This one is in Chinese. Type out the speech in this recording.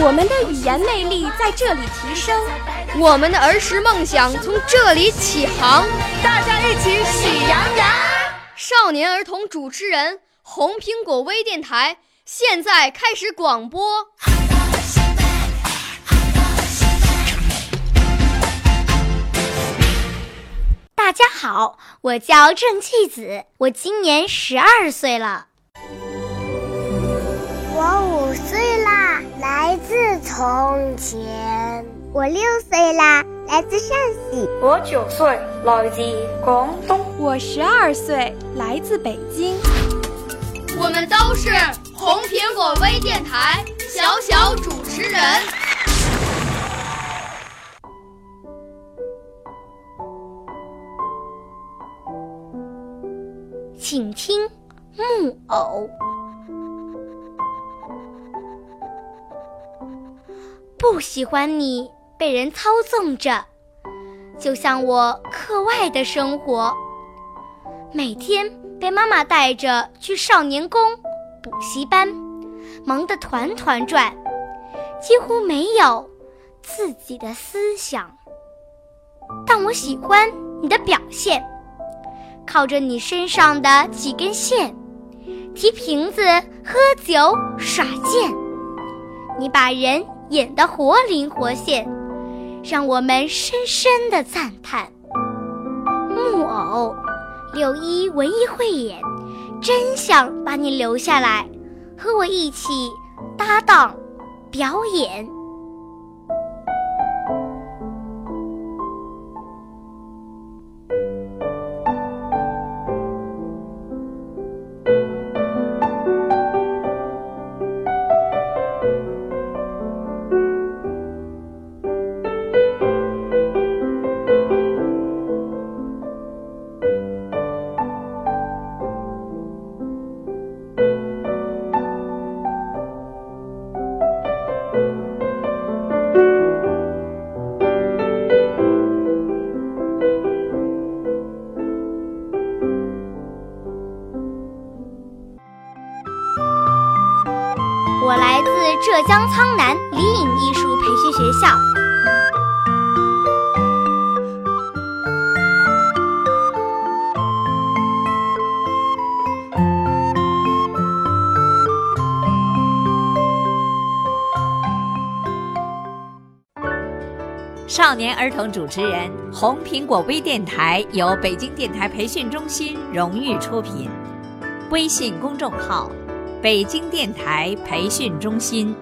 我们的语言魅力在这里提升，我们的儿时梦想从这里起航。大家一起喜羊羊。少年儿童主持人，红苹果微电台。现在开始广播。大家好，我叫郑继子，我今年十二岁了。前。我六岁啦，来自陕西。我九岁，来自广东。我十二岁，来自北京。我们都是红苹果微电台小小主持人，请听木偶。不喜欢你被人操纵着，就像我课外的生活，每天。被妈妈带着去少年宫、补习班，忙得团团转，几乎没有自己的思想。但我喜欢你的表现，靠着你身上的几根线，提瓶子、喝酒、耍剑，你把人演得活灵活现，让我们深深的赞叹。木偶。六一文艺汇演，真想把你留下来，和我一起搭档表演。来自浙江苍南李颖艺术培训学校。少年儿童主持人，红苹果微电台由北京电台培训中心荣誉出品，微信公众号。北京电台培训中心。